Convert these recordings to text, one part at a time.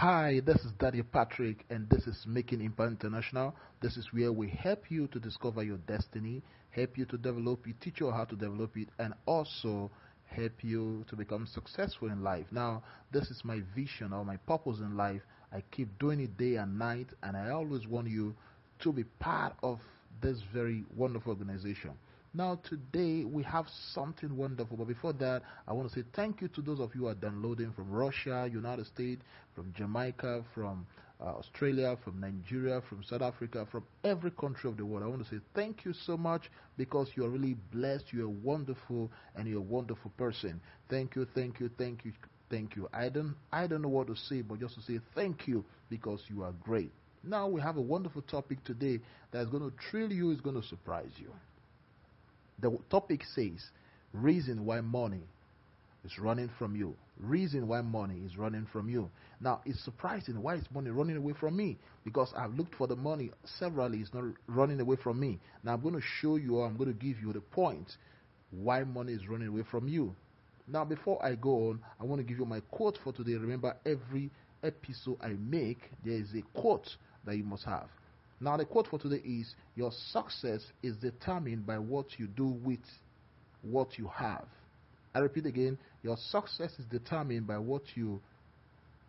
Hi, this is Daddy Patrick, and this is Making Impact International. This is where we help you to discover your destiny, help you to develop it, teach you how to develop it, and also help you to become successful in life. Now, this is my vision or my purpose in life. I keep doing it day and night, and I always want you to be part of this very wonderful organization. Now, today we have something wonderful, but before that, I want to say thank you to those of you who are downloading from Russia, United States, from Jamaica, from uh, Australia, from Nigeria, from South Africa, from every country of the world. I want to say thank you so much because you are really blessed, you are wonderful, and you're a wonderful person. Thank you, thank you, thank you, thank you. I don't, I don't know what to say, but just to say thank you because you are great. Now we have a wonderful topic today that's going to thrill you, is going to surprise you. The topic says reason why money is running from you. Reason why money is running from you. Now, it's surprising why is money running away from me? Because I've looked for the money severally, it's not running away from me. Now, I'm going to show you, I'm going to give you the point why money is running away from you. Now, before I go on, I want to give you my quote for today. Remember, every episode I make, there is a quote that you must have. Now, the quote for today is Your success is determined by what you do with what you have. I repeat again, your success is determined by what you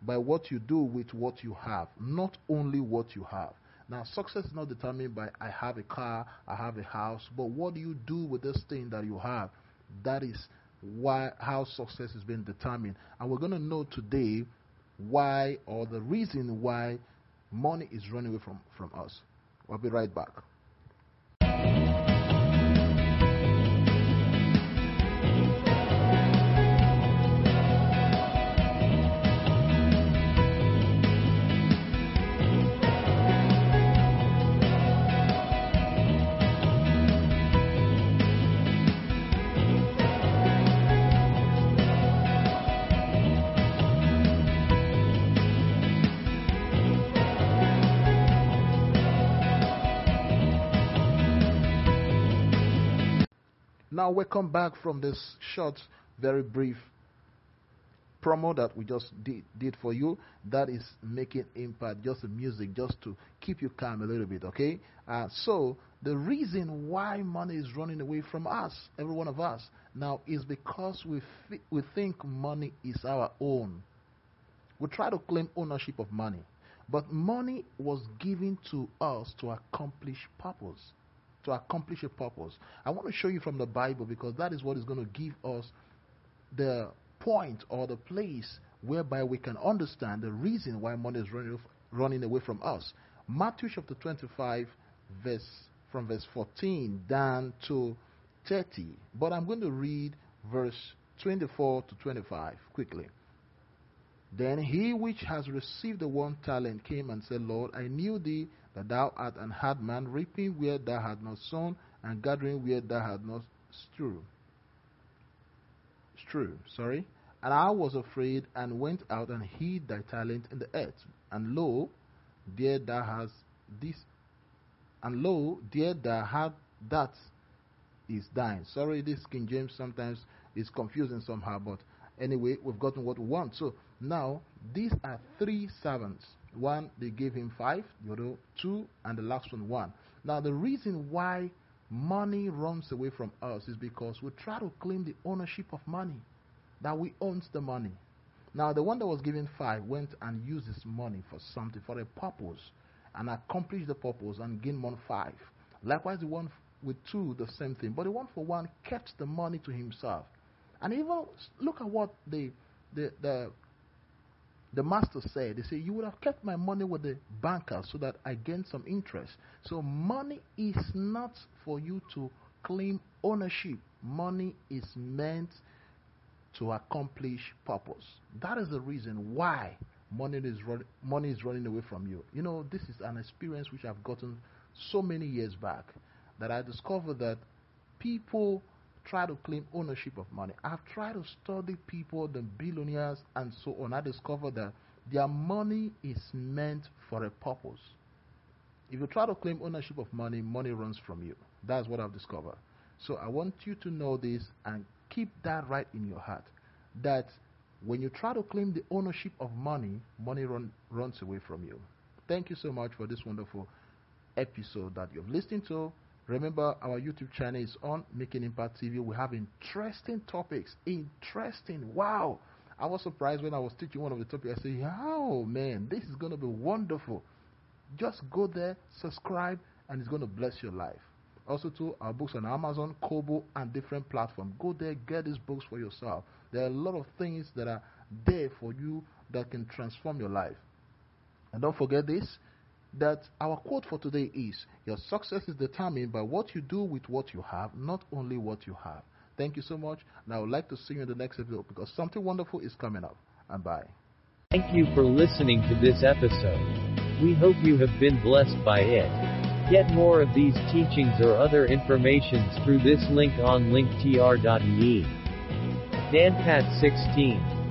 by what you do with what you have, not only what you have. Now, success is not determined by I have a car, I have a house, but what do you do with this thing that you have? That is why how success is being determined. And we're going to know today why or the reason why money is running away from, from us. I'll be right back. Now, welcome back from this short, very brief promo that we just did, did for you. That is making impact, just music, just to keep you calm a little bit, okay? Uh, so, the reason why money is running away from us, every one of us, now is because we, we think money is our own. We try to claim ownership of money. But money was given to us to accomplish purpose to accomplish a purpose. I want to show you from the Bible because that is what is going to give us the point or the place whereby we can understand the reason why money is running, running away from us. Matthew chapter 25, verse from verse 14 down to 30. But I'm going to read verse 24 to 25 quickly. Then he which has received the one talent came and said, Lord, I knew thee that thou art an hard man, reaping where thou hast not sown, and gathering where thou hast not strewn. Strew, sorry. And I was afraid, and went out and hid thy talent in the earth. And lo, there thou hast this, and lo, there thou hast that is thine. Sorry, this King James sometimes is confusing somehow, but anyway, we've gotten what we want. So now, these are three servants one, they gave him five, the other two, and the last one one. Now, the reason why money runs away from us is because we try to claim the ownership of money, that we own the money. Now, the one that was given five went and used his money for something, for a purpose, and accomplished the purpose and gained one five. Likewise, the one with two, the same thing. But the one for one kept the money to himself. And even look at what the, the, the the master said, He said, You would have kept my money with the banker so that I gain some interest. So, money is not for you to claim ownership, money is meant to accomplish purpose. That is the reason why money is, run, money is running away from you. You know, this is an experience which I've gotten so many years back that I discovered that people try to claim ownership of money. I've tried to study people, the billionaires, and so on. I discovered that their money is meant for a purpose. If you try to claim ownership of money, money runs from you. That's what I've discovered. So I want you to know this and keep that right in your heart that When you try to claim the ownership of money, money run, runs away from you. Thank you so much for this wonderful episode that you've listened to. Remember, our YouTube channel is on Making Impact TV. We have interesting topics. Interesting. Wow. I was surprised when I was teaching one of the topics. I said, Oh man, this is going to be wonderful. Just go there, subscribe, and it's going to bless your life. Also, too, our books on Amazon, Kobo, and different platforms. Go there, get these books for yourself. There are a lot of things that are there for you that can transform your life. And don't forget this that our quote for today is Your success is determined by what you do with what you have, not only what you have. Thank you so much, and I would like to see you in the next episode because something wonderful is coming up. And bye. Thank you for listening to this episode. We hope you have been blessed by it. Get more of these teachings or other informations through this link on linktr.ee. DanPat 16